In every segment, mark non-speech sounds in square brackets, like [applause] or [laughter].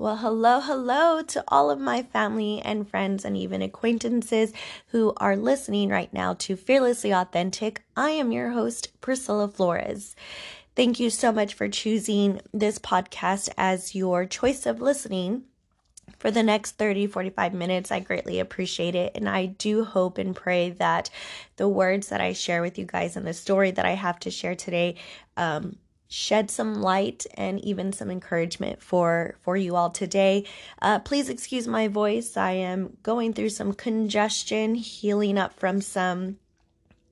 Well, hello, hello to all of my family and friends and even acquaintances who are listening right now to Fearlessly Authentic. I am your host, Priscilla Flores. Thank you so much for choosing this podcast as your choice of listening for the next 30, 45 minutes. I greatly appreciate it. And I do hope and pray that the words that I share with you guys and the story that I have to share today um, shed some light and even some encouragement for for you all today. Uh, please excuse my voice. I am going through some congestion healing up from some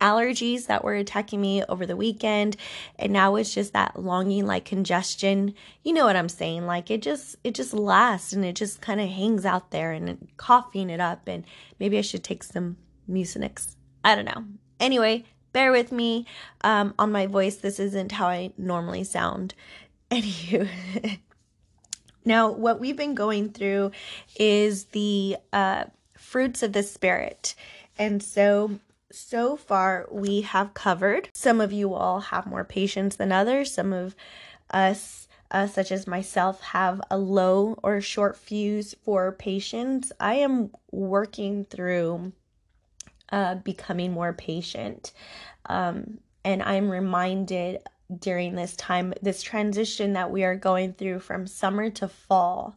allergies that were attacking me over the weekend. And now it's just that longing like congestion. You know what i'm saying? Like it just it just lasts and it just kind of hangs out there and coughing it up. And maybe i should take some mucinex. I don't know. Anyway bear with me um, on my voice. This isn't how I normally sound. [laughs] Anywho. now, what we've been going through is the uh, fruits of the Spirit. And so, so far, we have covered. Some of you all have more patience than others. Some of us uh, such as myself, have a low or short fuse for patience. I am working through uh, becoming more patient. Um, and I'm reminded during this time, this transition that we are going through from summer to fall.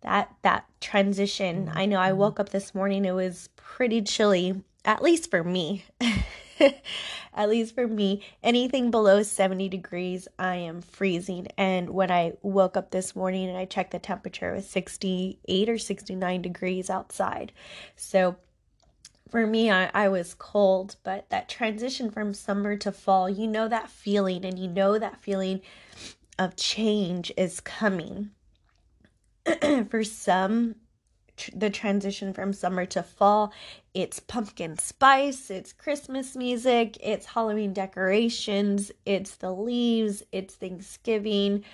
That that transition. I know I woke up this morning, it was pretty chilly, at least for me. [laughs] at least for me, anything below 70 degrees, I am freezing. And when I woke up this morning and I checked the temperature, it was 68 or 69 degrees outside. So for me, I, I was cold, but that transition from summer to fall, you know that feeling, and you know that feeling of change is coming. [clears throat] for some, the transition from summer to fall, it's pumpkin spice, it's Christmas music, it's Halloween decorations, it's the leaves, it's Thanksgiving,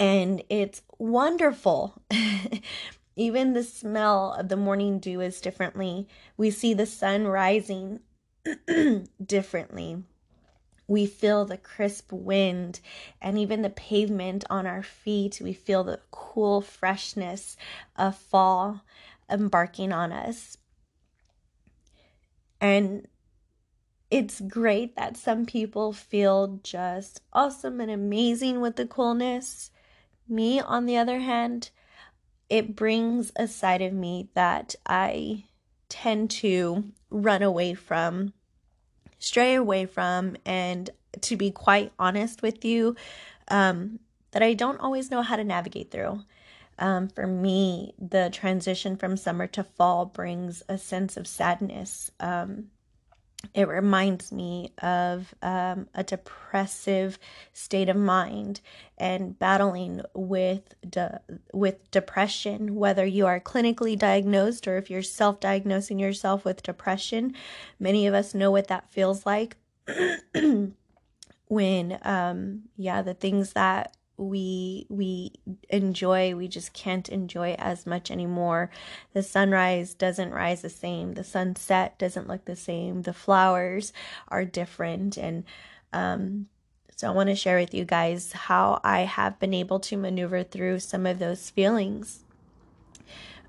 and it's wonderful. [laughs] Even the smell of the morning dew is differently. We see the sun rising [clears throat] differently. We feel the crisp wind and even the pavement on our feet. We feel the cool freshness of fall embarking on us. And it's great that some people feel just awesome and amazing with the coolness. Me, on the other hand, it brings a side of me that I tend to run away from, stray away from, and to be quite honest with you, um, that I don't always know how to navigate through. Um, for me, the transition from summer to fall brings a sense of sadness. Um, it reminds me of um, a depressive state of mind and battling with de- with depression. Whether you are clinically diagnosed or if you're self-diagnosing yourself with depression many of us know what that feels like. [clears throat] When um yeah the things that we we enjoy we just can't enjoy as much anymore. The sunrise doesn't rise the same. The sunset doesn't look the same. The flowers are different. And um so i want to share with you guys how i have been able to maneuver through some of those feelings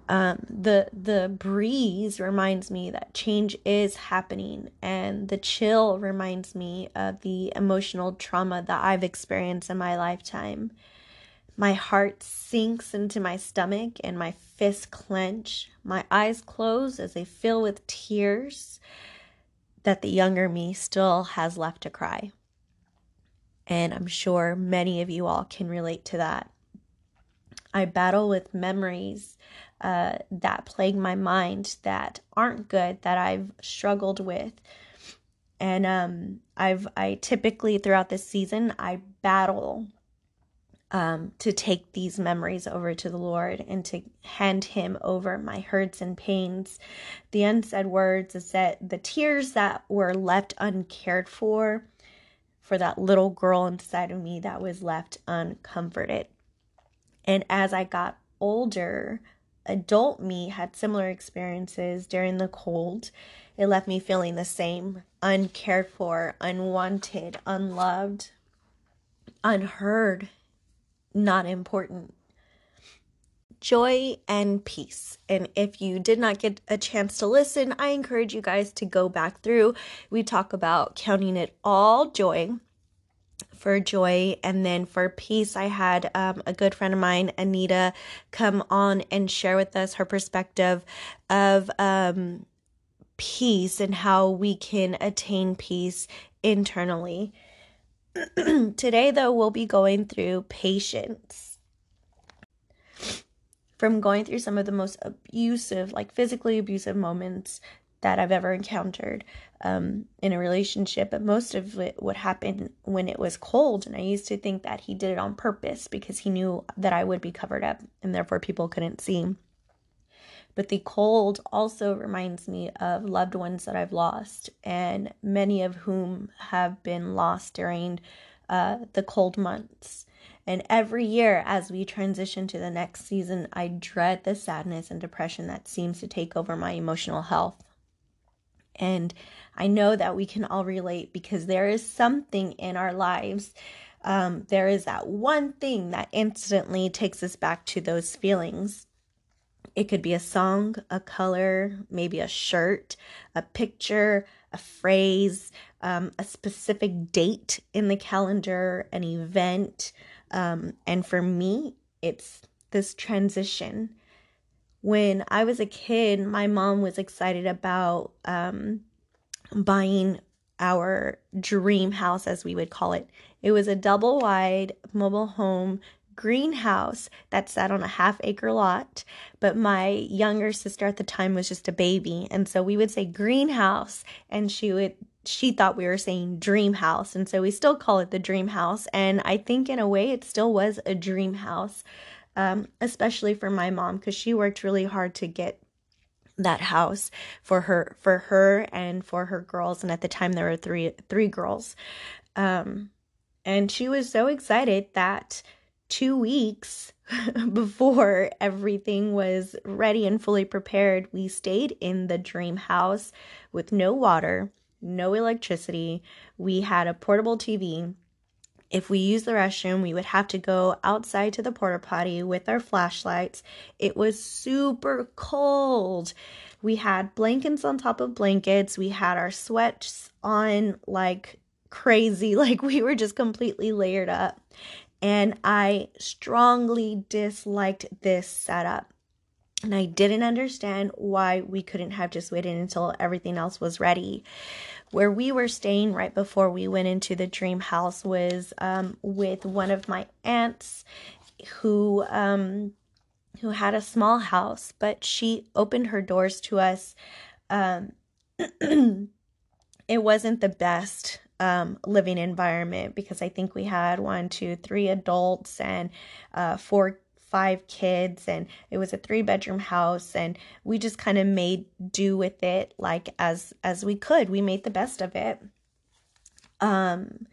um, the the breeze reminds me that change is happening and the chill reminds me of the emotional trauma that I've experienced in my lifetime. My heart sinks into my stomach and my fists clench. My eyes close as they fill with tears that the younger me still has left to cry. And I'm sure many of you all can relate to that. I battle with memories uh, that plague my mind that aren't good that I've struggled with. And um, I've I typically throughout this season I battle um, to take these memories over to the Lord and to hand Him over my hurts and pains. The unsaid words the tears that were left uncared for, for that little girl inside of me that was left uncomforted. And as I got older, adult me had similar experiences during the cold. It left me feeling the same uncared for, unwanted, unloved, unheard, not important. joy and peace. And if you did not get a chance to listen, I encourage you guys to go back through. We talk about counting it all joy for joy. And then for peace i had um, a good friend of mine anita come on and share with us her perspective of um, peace and how we can attain peace internally. [clears throat] Today though we'll be going through patience. From going through some of the most abusive like physically abusive moments that I've ever encountered um, in a relationship. But most of it would happen when it was cold. And I used to think that he did it on purpose because he knew that I would be covered up and therefore people couldn't see. But the cold also reminds me of loved ones that I've lost, and many of whom have been lost during uh, the cold months. And every year, as we transition to the next season, I dread the sadness and depression that seems to take over my emotional health. And I know that we can all relate because there is something in our lives. Um, there is that one thing that instantly takes us back to those feelings. It could be a song, a color, maybe a shirt, a picture, a phrase, um, a specific date in the calendar, an event. Um, and for me, it's this transition when I was a kid, my mom was excited about um, buying our dream house, as we would call it. It was a double wide mobile home greenhouse that sat on a half acre lot. But my younger sister at the time was just a baby. And so we would say greenhouse, and she would she thought we were saying dream house and so we still call it the dream house and i think in a way it still was a dream house um, especially for my mom because she worked really hard to get that house for her for her and for her girls and at the time there were three three girls. Um, and she was so excited that two weeks [laughs] before everything was ready and fully prepared we stayed in the dream house with no water no electricity. We had a portable tv if we used the restroom, we would have to go outside to the porta potty with our flashlights. It was super cold. We had blankets on top of blankets. We had our sweats on like crazy. [laughs] Like we were just completely layered up. And I strongly disliked this setup. And I didn't understand why we couldn't have just waited until everything else was ready where we were staying right before we went into the dream house was um, with one of my aunts who um, who had a small house, but she opened her doors to us. Um, [clears throat] it wasn't the best um, living environment because I think we had one, two, three adults and uh, four five kids and it was a three bedroom house and we just kind of made do with it like as as we could. We made the best of it. Um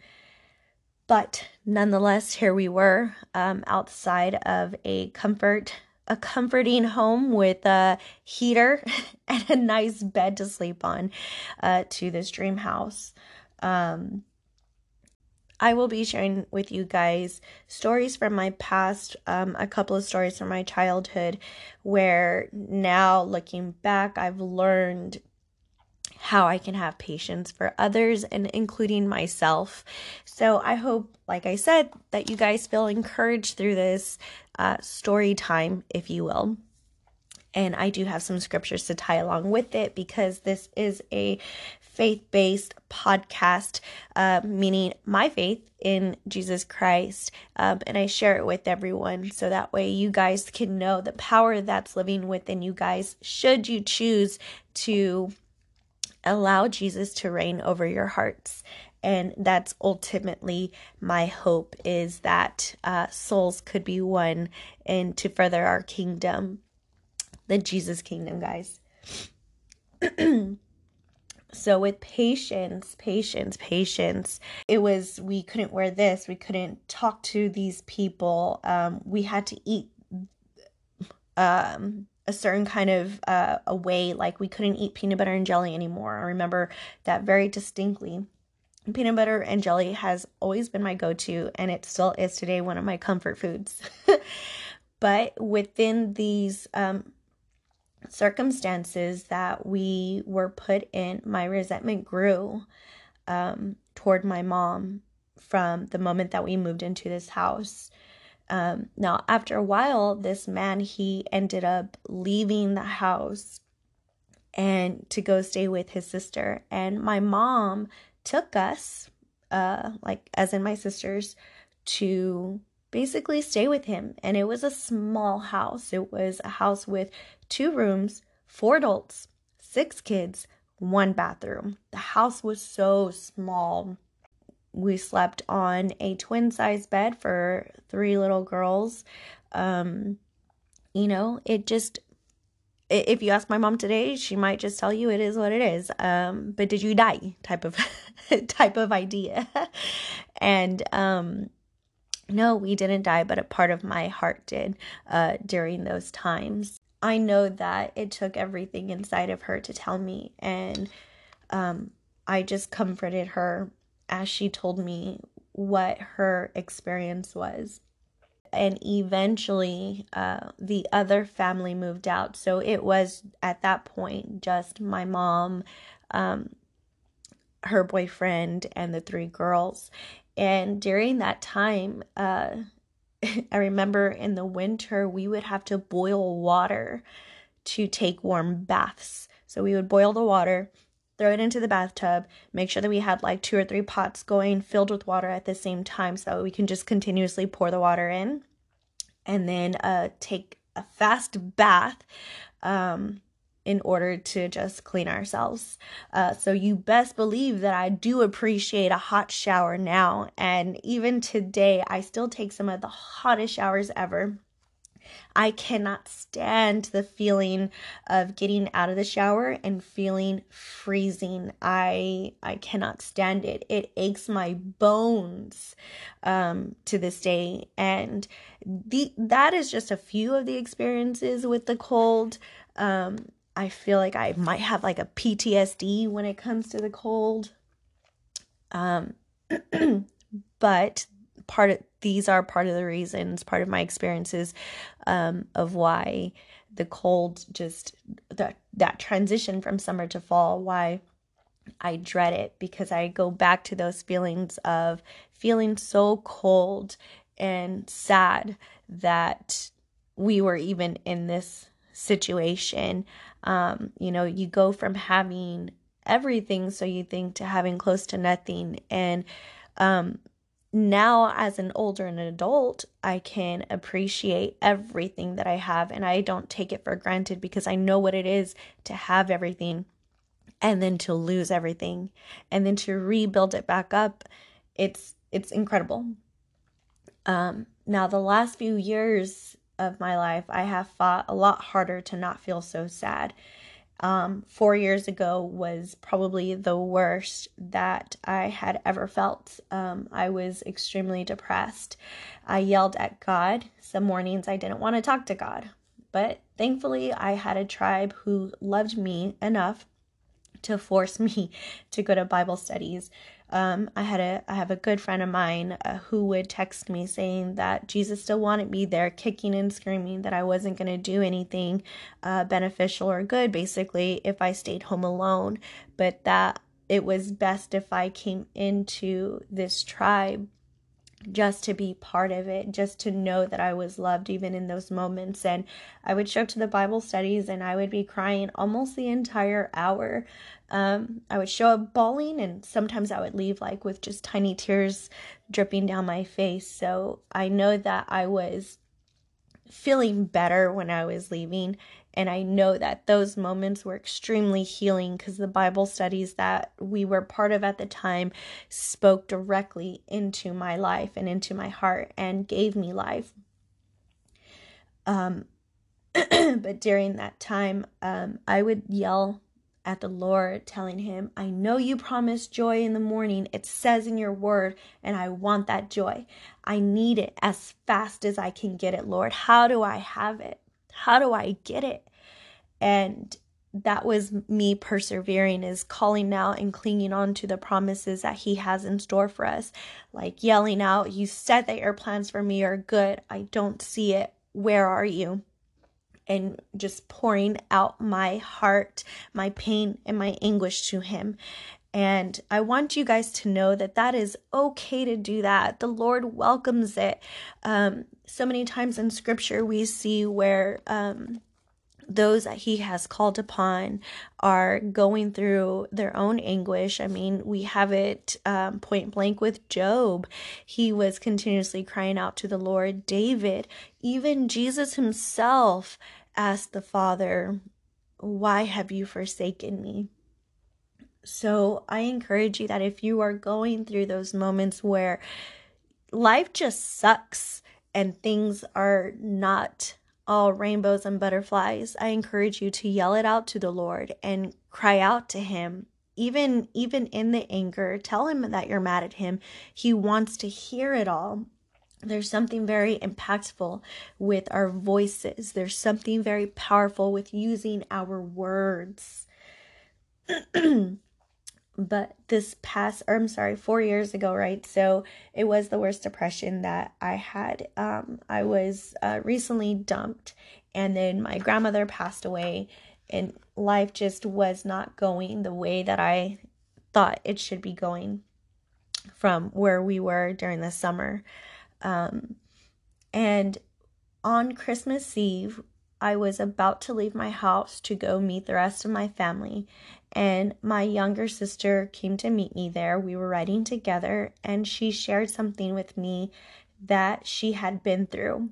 but nonetheless here we were um outside of a comfort a comforting home with a heater [laughs] and a nice bed to sleep on uh to this dream house. Um I will be sharing with you guys stories from my past, um, a couple of stories from my childhood, where now looking back, I've learned how I can have patience for others and including myself. So I hope, like I said, that you guys feel encouraged through this uh, story time, if you will. And I do have some scriptures to tie along with it because this is a faith based podcast, uh, meaning my faith in Jesus Christ. Um, and I share it with everyone so that way you guys can know the power that's living within you guys, should you choose to allow Jesus to reign over your hearts. And that's ultimately my hope is that uh, souls could be won and to further our kingdom, the Jesus kingdom, guys. [clears throat] So, with patience, patience, patience, it was we couldn't wear this, we couldn't talk to these people, um, we had to eat um, a certain kind of uh, a way, like we couldn't eat peanut butter and jelly anymore. I remember that very distinctly. Peanut butter and jelly has always been my go to, and it still is today one of my comfort foods. [laughs] but within these um, circumstances that we were put in, my resentment grew um, toward my mom from the moment that we moved into this house. Um, now, after a while, this man he ended up leaving the house and to go stay with his sister. And my mom took us, uh, like as in my sisters, to basically stay with him. And it was a small house. It was a house with two rooms, four adults, six kids, one bathroom. The house was so small. We slept on a twin size bed for three little girls. Um, you know, it just if you ask my mom today, she might just tell you it is what it is. Um, but did you die? Type of [laughs] type of idea. [laughs] and um no, we didn't die, but a part of my heart did uh, during those times. I know that it took everything inside of her to tell me, and um, I just comforted her as she told me what her experience was. And eventually, uh, the other family moved out. So it was at that point just my mom, um, her boyfriend, and the three girls. And during that time, uh, [laughs] I remember in the winter, we would have to boil water to take warm baths. So we would boil the water, throw it into the bathtub, make sure that we had like two or three pots going filled with water at the same time so that we can just continuously pour the water in and then uh, take a fast bath. Um, in order to just clean ourselves. Uh, so you best believe that I do appreciate a hot shower now. And even today, I still take some of the hottest showers ever. I cannot stand the feeling of getting out of the shower and feeling freezing. I I cannot stand it. It aches my bones um, to this day, and the that is just a few of the experiences with the cold. Um, I feel like I might have like a PTSD when it comes to the cold. Um, [clears throat] but part of these are part of the reasons, part of my experiences um, of why the cold just that that transition from summer to fall, why I dread it because I go back to those feelings of feeling so cold and sad that we were even in this situation. Um, you know, you go from having everything, so you think, to having close to nothing. And um, now, as an older and an adult, I can appreciate everything that I have, and I don't take it for granted because I know what it is to have everything and then to lose everything and then to rebuild it back up. It's it's incredible. Um, now, the last few years of my life, I have fought a lot harder to not feel so sad. Um, four years ago was probably the worst that I had ever felt. Um, I was extremely depressed. I yelled at God. Some mornings I didn't want to talk to God, but thankfully I had a tribe who loved me enough to force [laughs] me to go to Bible studies. Um, I had a I have a good friend of mine uh, who would text me saying that Jesus still wanted me there, kicking and screaming that I wasn't going to do anything uh, beneficial or good, basically, if I stayed home alone, but that it was best if I came into this tribe just to be part of it, just to know that I was loved even in those moments. And I would show up to the Bible studies and I would be crying almost the entire hour. Um, I would show up bawling and sometimes I would leave like with just tiny tears dripping down my face. So I know that I was feeling better when I was leaving. And I know that those moments were extremely healing because the Bible studies that we were part of at the time spoke directly into my life and into my heart and gave me life. Um, [clears throat] but during that time, um, I would yell at the Lord, telling him, I know you promised joy in the morning. It says in your word, and I want that joy. I need it as fast as I can get it, Lord. How do I have it? How do I get it? And that was me persevering, is calling out and clinging on to the promises that He has in store for us. Like yelling out, You said that your plans for me are good. I don't see it. Where are you? And just pouring out my heart, my pain, and my anguish to Him. And I want you guys to know that that is okay to do that. The Lord welcomes it. Um, so many times in scripture, we see where um, those that he has called upon are going through their own anguish. I mean, we have it um, point blank with Job. He was continuously crying out to the Lord. David, even Jesus himself asked the Father, Why have you forsaken me? So I encourage you that if you are going through those moments where life just sucks and things are not all rainbows and butterflies, I encourage you to yell it out to the Lord and cry out to him. Even even in the anger, tell him that you're mad at him. He wants to hear it all. There's something very impactful with our voices. There's something very powerful with using our words. [clears throat] but this past or I'm sorry, 4 years ago, right? So it was the worst depression that I had. Um I was uh, recently dumped and then my grandmother passed away and life just was not going the way that I thought it should be going from where we were during the summer. Um and on Christmas Eve, I was about to leave my house to go meet the rest of my family, and my younger sister came to meet me there. We were riding together, and she shared something with me that she had been through,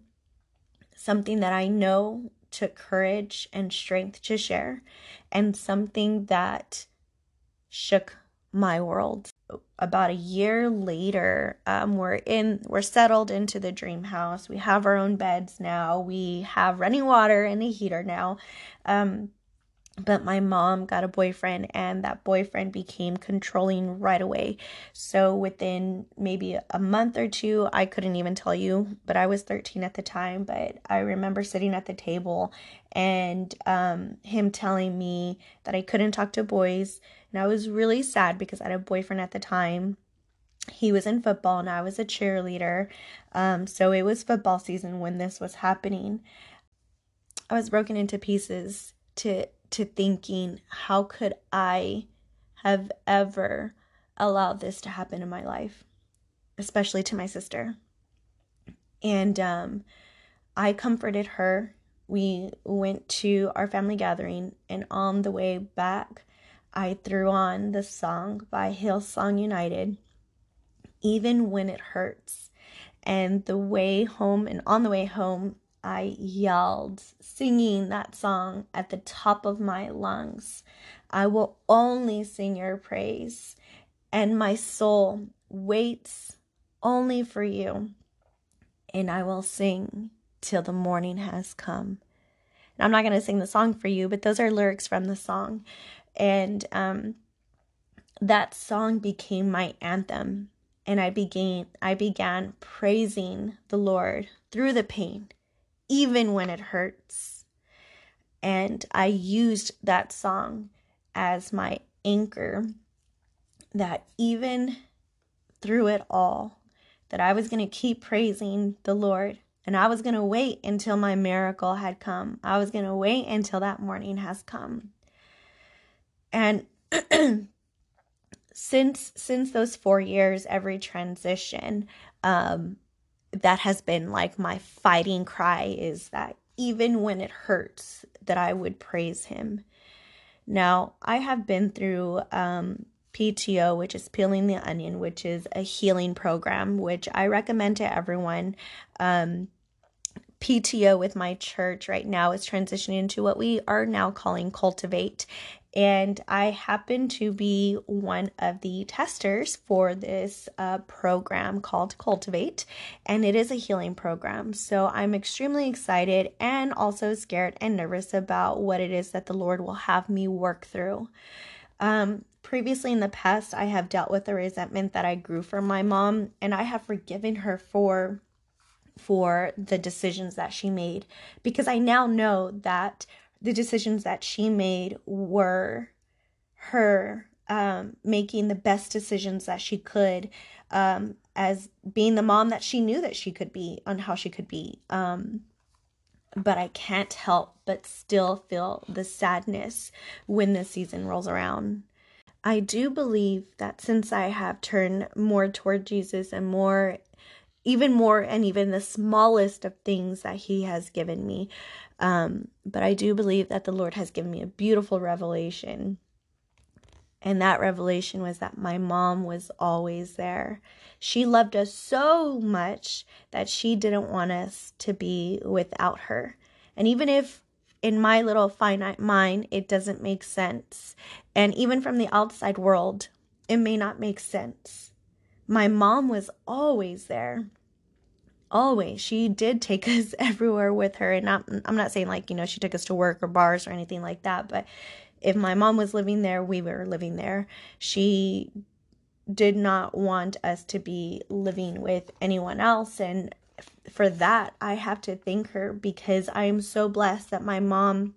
something that I know took courage and strength to share, and something that shook my world. About a year later, um, we're in, we're settled into the dream house. We have our own beds now. We have running water and a heater now. Um, but my mom got a boyfriend and that boyfriend became controlling right away so within maybe a month or two i couldn't even tell you but i was 13 at the time but i remember sitting at the table and um, him telling me that i couldn't talk to boys and i was really sad because i had a boyfriend at the time he was in football and i was a cheerleader um, so it was football season when this was happening i was broken into pieces to to thinking, how could I have ever allowed this to happen in my life, especially to my sister? And um, I comforted her. We went to our family gathering, and on the way back, I threw on the song by Hillsong United, Even When It Hurts. And the way home, and on the way home, I yelled, singing that song at the top of my lungs. I will only sing your praise, and my soul waits only for you, and I will sing till the morning has come. And I'm not going to sing the song for you, but those are lyrics from the song. And um, that song became my anthem, and I began I began praising the Lord through the pain even when it hurts. And I used that song as my anchor that even through it all, that I was going to keep praising the Lord and I was going to wait until my miracle had come. I was going to wait until that morning has come. And [clears throat] since since those 4 years every transition um that has been like my fighting cry is that even when it hurts that I would praise him. Now, I have been through um, PTO, which is peeling the onion, which is a healing program, which I recommend to everyone. Um, PTO with my church right now is transitioning into what we are now calling Cultivate and I happen to be one of the testers for this uh, program called Cultivate, and it is a healing program. So I'm extremely excited and also scared and nervous about what it is that the Lord will have me work through. Um, previously in the past, I have dealt with the resentment that I grew from my mom, and I have forgiven her for for the decisions that she made because I now know that the decisions that she made were her um, making the best decisions that she could um, as being the mom that she knew that she could be on how she could be um, but I can't help but still feel the sadness when the season rolls around. I do believe that since I have turned more toward Jesus and more, even more, and even the smallest of things that He has given me, um, but I do believe that the Lord has given me a beautiful revelation. And that revelation was that my mom was always there. She loved us so much that she didn't want us to be without her. And even if in my little finite mind it doesn't make sense, and even from the outside world, it may not make sense. My mom was always there always she did take [laughs] us everywhere with her. And not, i'm not saying like you know she took us to work or bars or anything like that but if my mom was living there we were living there. She did not want us to be living with anyone else. And for that i have to thank her because i am so blessed that my mom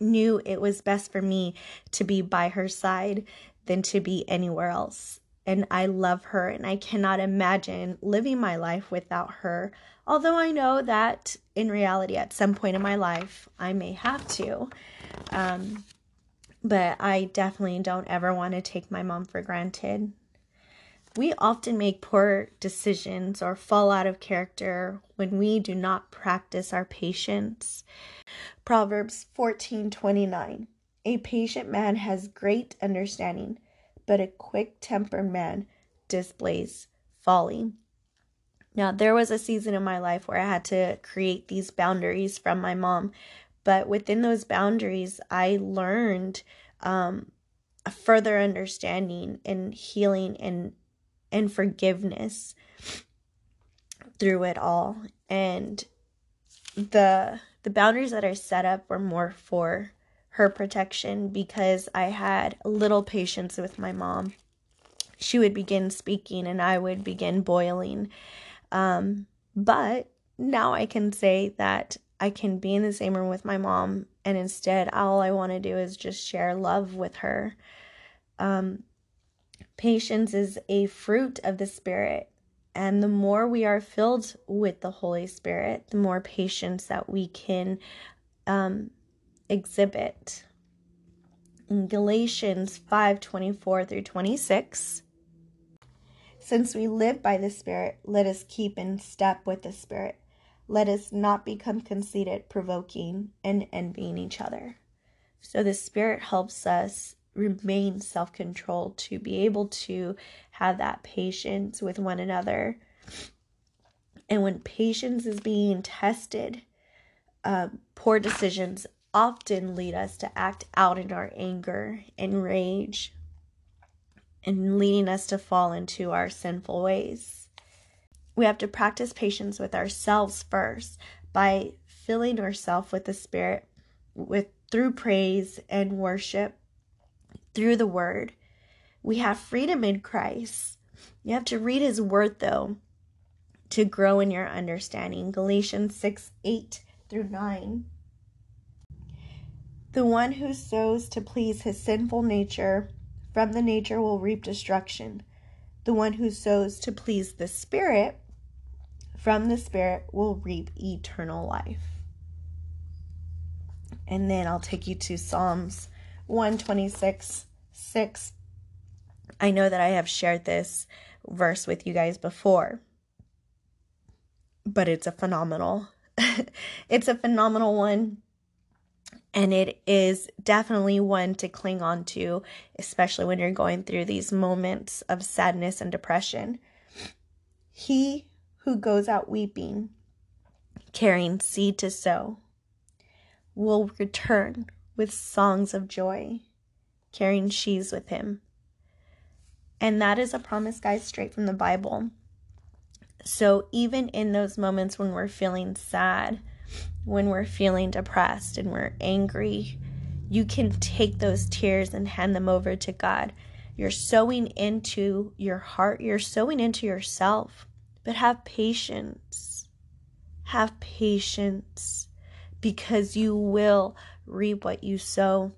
knew it was best for me to be by her side than to be anywhere else and I love her and I cannot imagine living my life without her. Although I know that in reality, at some point in my life, I may have to. Um, but I definitely don't ever want to take my mom for granted. We often make poor decisions or fall out of character when we do not practice our patience. Proverbs 14:29 A patient man has great understanding but a quick tempered man displays folly. Now, there was a season in my life where I had to create these boundaries from my mom, but within those boundaries, I learned um, a further understanding and healing and and forgiveness through it all. And the the boundaries that I set up were more for her protection because I had little patience with my mom. She would begin speaking and I would begin boiling. Um, but now I can say that I can be in the same room with my mom, and instead, all I want to do is just share love with her. Um, patience is a fruit of the Spirit. And the more we are filled with the Holy Spirit, the more patience that we can um, exhibit. In Galatians 5:24 through 26, since we live by the Spirit, let us keep in step with the Spirit. Let us not become conceited, provoking, and envying each other. So the Spirit helps us remain self controlled to be able to have that patience with one another. And when patience is being tested, um, poor decisions often lead us to act out in our anger and rage and leading us to fall into our sinful ways. We have to practice patience with ourselves first by filling ourselves with the Spirit with through praise and worship through the word. We have freedom in Christ. You have to read his word though to grow in your understanding. Galatians 6 8 through 9. The one who sows to please his sinful nature from the nature will reap destruction. The one who sows to please the Spirit from the Spirit will reap eternal life. And then I'll take you to Psalms 126 6. I know that I have shared this verse with you guys before, but it's a phenomenal. [laughs] it's a phenomenal one and it is definitely one to cling on to, especially when you're going through these moments of sadness and depression. He who goes out weeping, carrying seed to sow, will return with songs of joy, carrying sheaves with him. And that is a promise, guys, straight from the Bible. So even in those moments when we're feeling sad, when we're feeling depressed and we're angry, you can take those tears and hand them over to God. You're sowing into your heart, you're sowing into yourself, but have patience. Have patience because you will reap what you sow.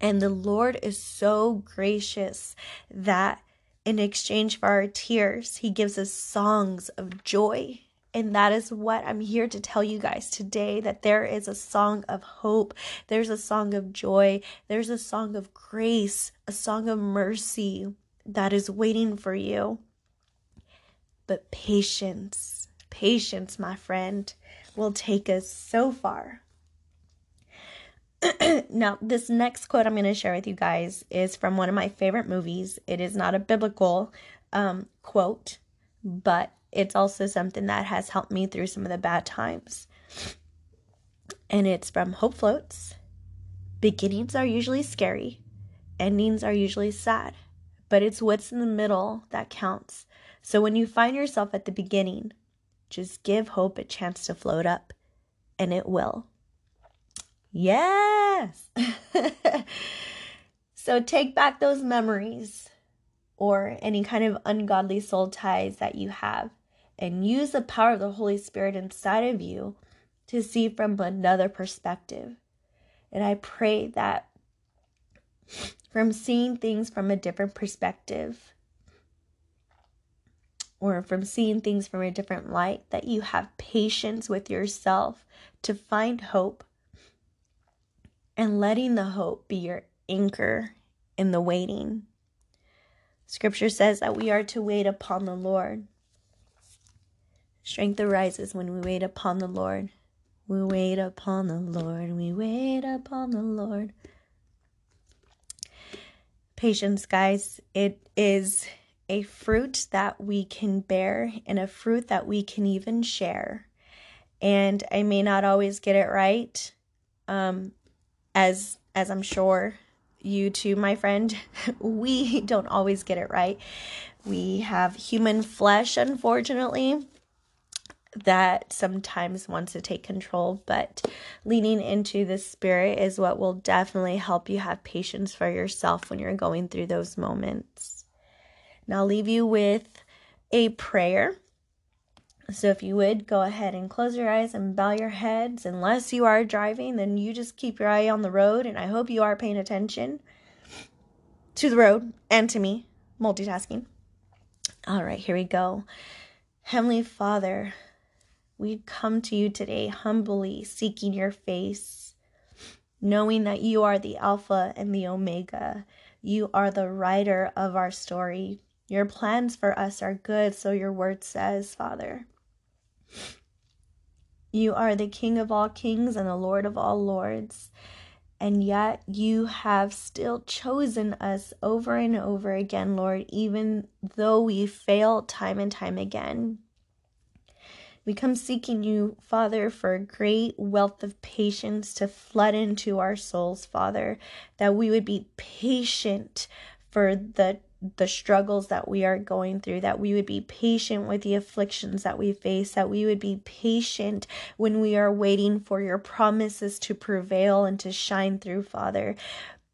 And the Lord is so gracious that in exchange for our tears, He gives us songs of joy And that is what I'm here to tell you guys today that there is a song of hope, there's a song of joy, there's a song of grace, a song of mercy that is waiting for you. But patience, patience, my friend, will take us so far. [clears throat] now, this next quote I'm going to share with you guys is from one of my favorite movies. It is not a biblical um, quote, but it's also something that has helped me through some of the bad times. And it's from Hope Floats. Beginnings are usually scary, endings are usually sad, but it's what's in the middle that counts. So when you find yourself at the beginning, just give hope a chance to float up, and it will. Yes! [laughs] so take back those memories or any kind of ungodly soul ties that you have and use the power of the Holy Spirit inside of you to see from another perspective. And I pray that from seeing things from a different perspective or from seeing things from a different light, that you have patience with yourself to find hope and letting the hope be your anchor in the waiting. Scripture says that we are to wait upon the Lord. Strength arises when we wait upon the Lord. We wait upon the Lord. We wait upon the Lord. Patience, guys, it is a fruit that we can bear and a fruit that we can even share. And I may not always get it right, um, as as I'm sure you too, my friend. [laughs] we don't always get it right. We have human flesh, unfortunately, that sometimes wants to take control, but leaning into the spirit is what will definitely help you have patience for yourself when you're going through those moments. Now, I'll leave you with a prayer. So, if you would go ahead and close your eyes and bow your heads, unless you are driving, then you just keep your eye on the road, and I hope you are paying attention to the road and to me, multitasking. All right, here we go. Heavenly Father, we come to you today humbly seeking your face, knowing that you are the Alpha and the Omega. You are the writer of our story. Your plans for us are good, so your word says, Father. You are the King of all kings and the Lord of all lords. And yet you have still chosen us over and over again, Lord, even though we fail time and time again. We come seeking you, Father, for a great wealth of patience to flood into our souls, Father, that we would be patient for the the struggles that we are going through, that we would be patient with the afflictions that we face, that we would be patient when we are waiting for your promises to prevail and to shine through, Father.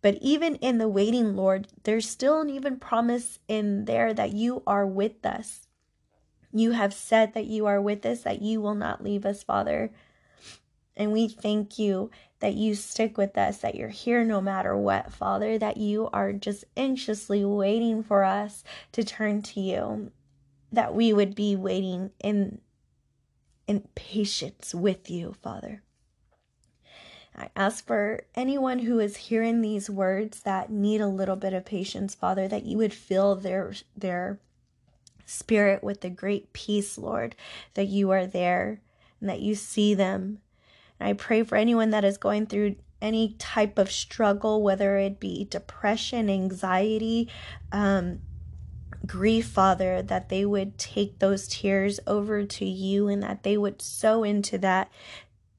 But even in the waiting, Lord, there's still an even promise in there that you are with us. You have said that you are with us, that you will not leave us, Father. And we thank you that you stick with us, that you're here no matter what, Father, that you are just anxiously waiting for us to turn to you, that we would be waiting in in patience with you, Father. I ask for anyone who is hearing these words that need a little bit of patience, Father, that you would fill their their spirit with the great peace, Lord, that you are there and that you see them. And I pray for anyone that is going through any type of struggle, whether it be depression, anxiety, um, grief, Father, that they would take those tears over to you and that they would sow into that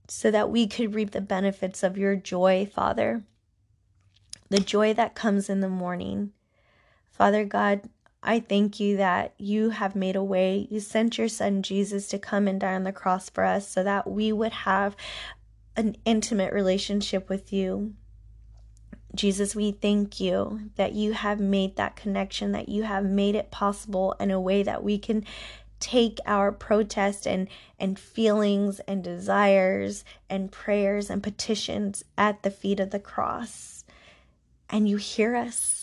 so that we could reap the benefits of your joy, Father. The joy that comes in the morning. Father God, I thank you that you have made a way. You sent your son Jesus to come and die on the cross for us so that we would have an intimate relationship with you. Jesus, we thank you that you have made that connection, that you have made it possible in a way that we can take our protest and and feelings and desires and prayers and petitions at the feet of the cross and you hear us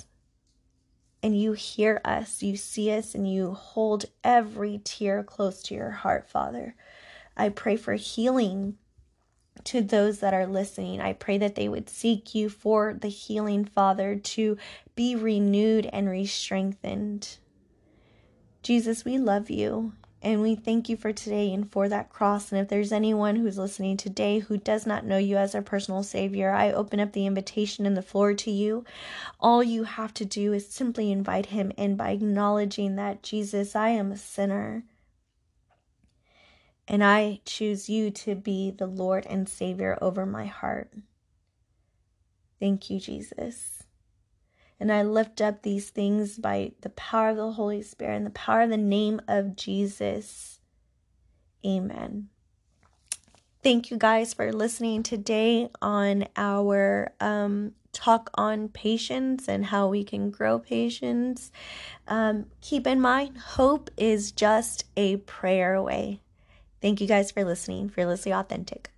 and you hear us, you see us, and you hold every tear close to your heart, Father. I pray for healing to those that are listening. I pray that they would seek you for the healing, Father, to be renewed and re strengthened. Jesus, we love you and we thank you for today and for that cross. And if there's anyone who's listening today who does not know you as their personal Savior, I open up the invitation and the floor to you. All you have to do is simply invite Him in by acknowledging that, Jesus, I am a sinner. And I choose you to be the Lord and Savior over my heart. Thank you, Jesus. And I lift up these things by the power of the Holy Spirit and the power of the name of Jesus. Amen. Thank you guys for listening today on our um, talk on patience and how we can grow patience. Um, keep in mind, hope is just a prayer away. Thank you guys for listening. Fearlessly authentic.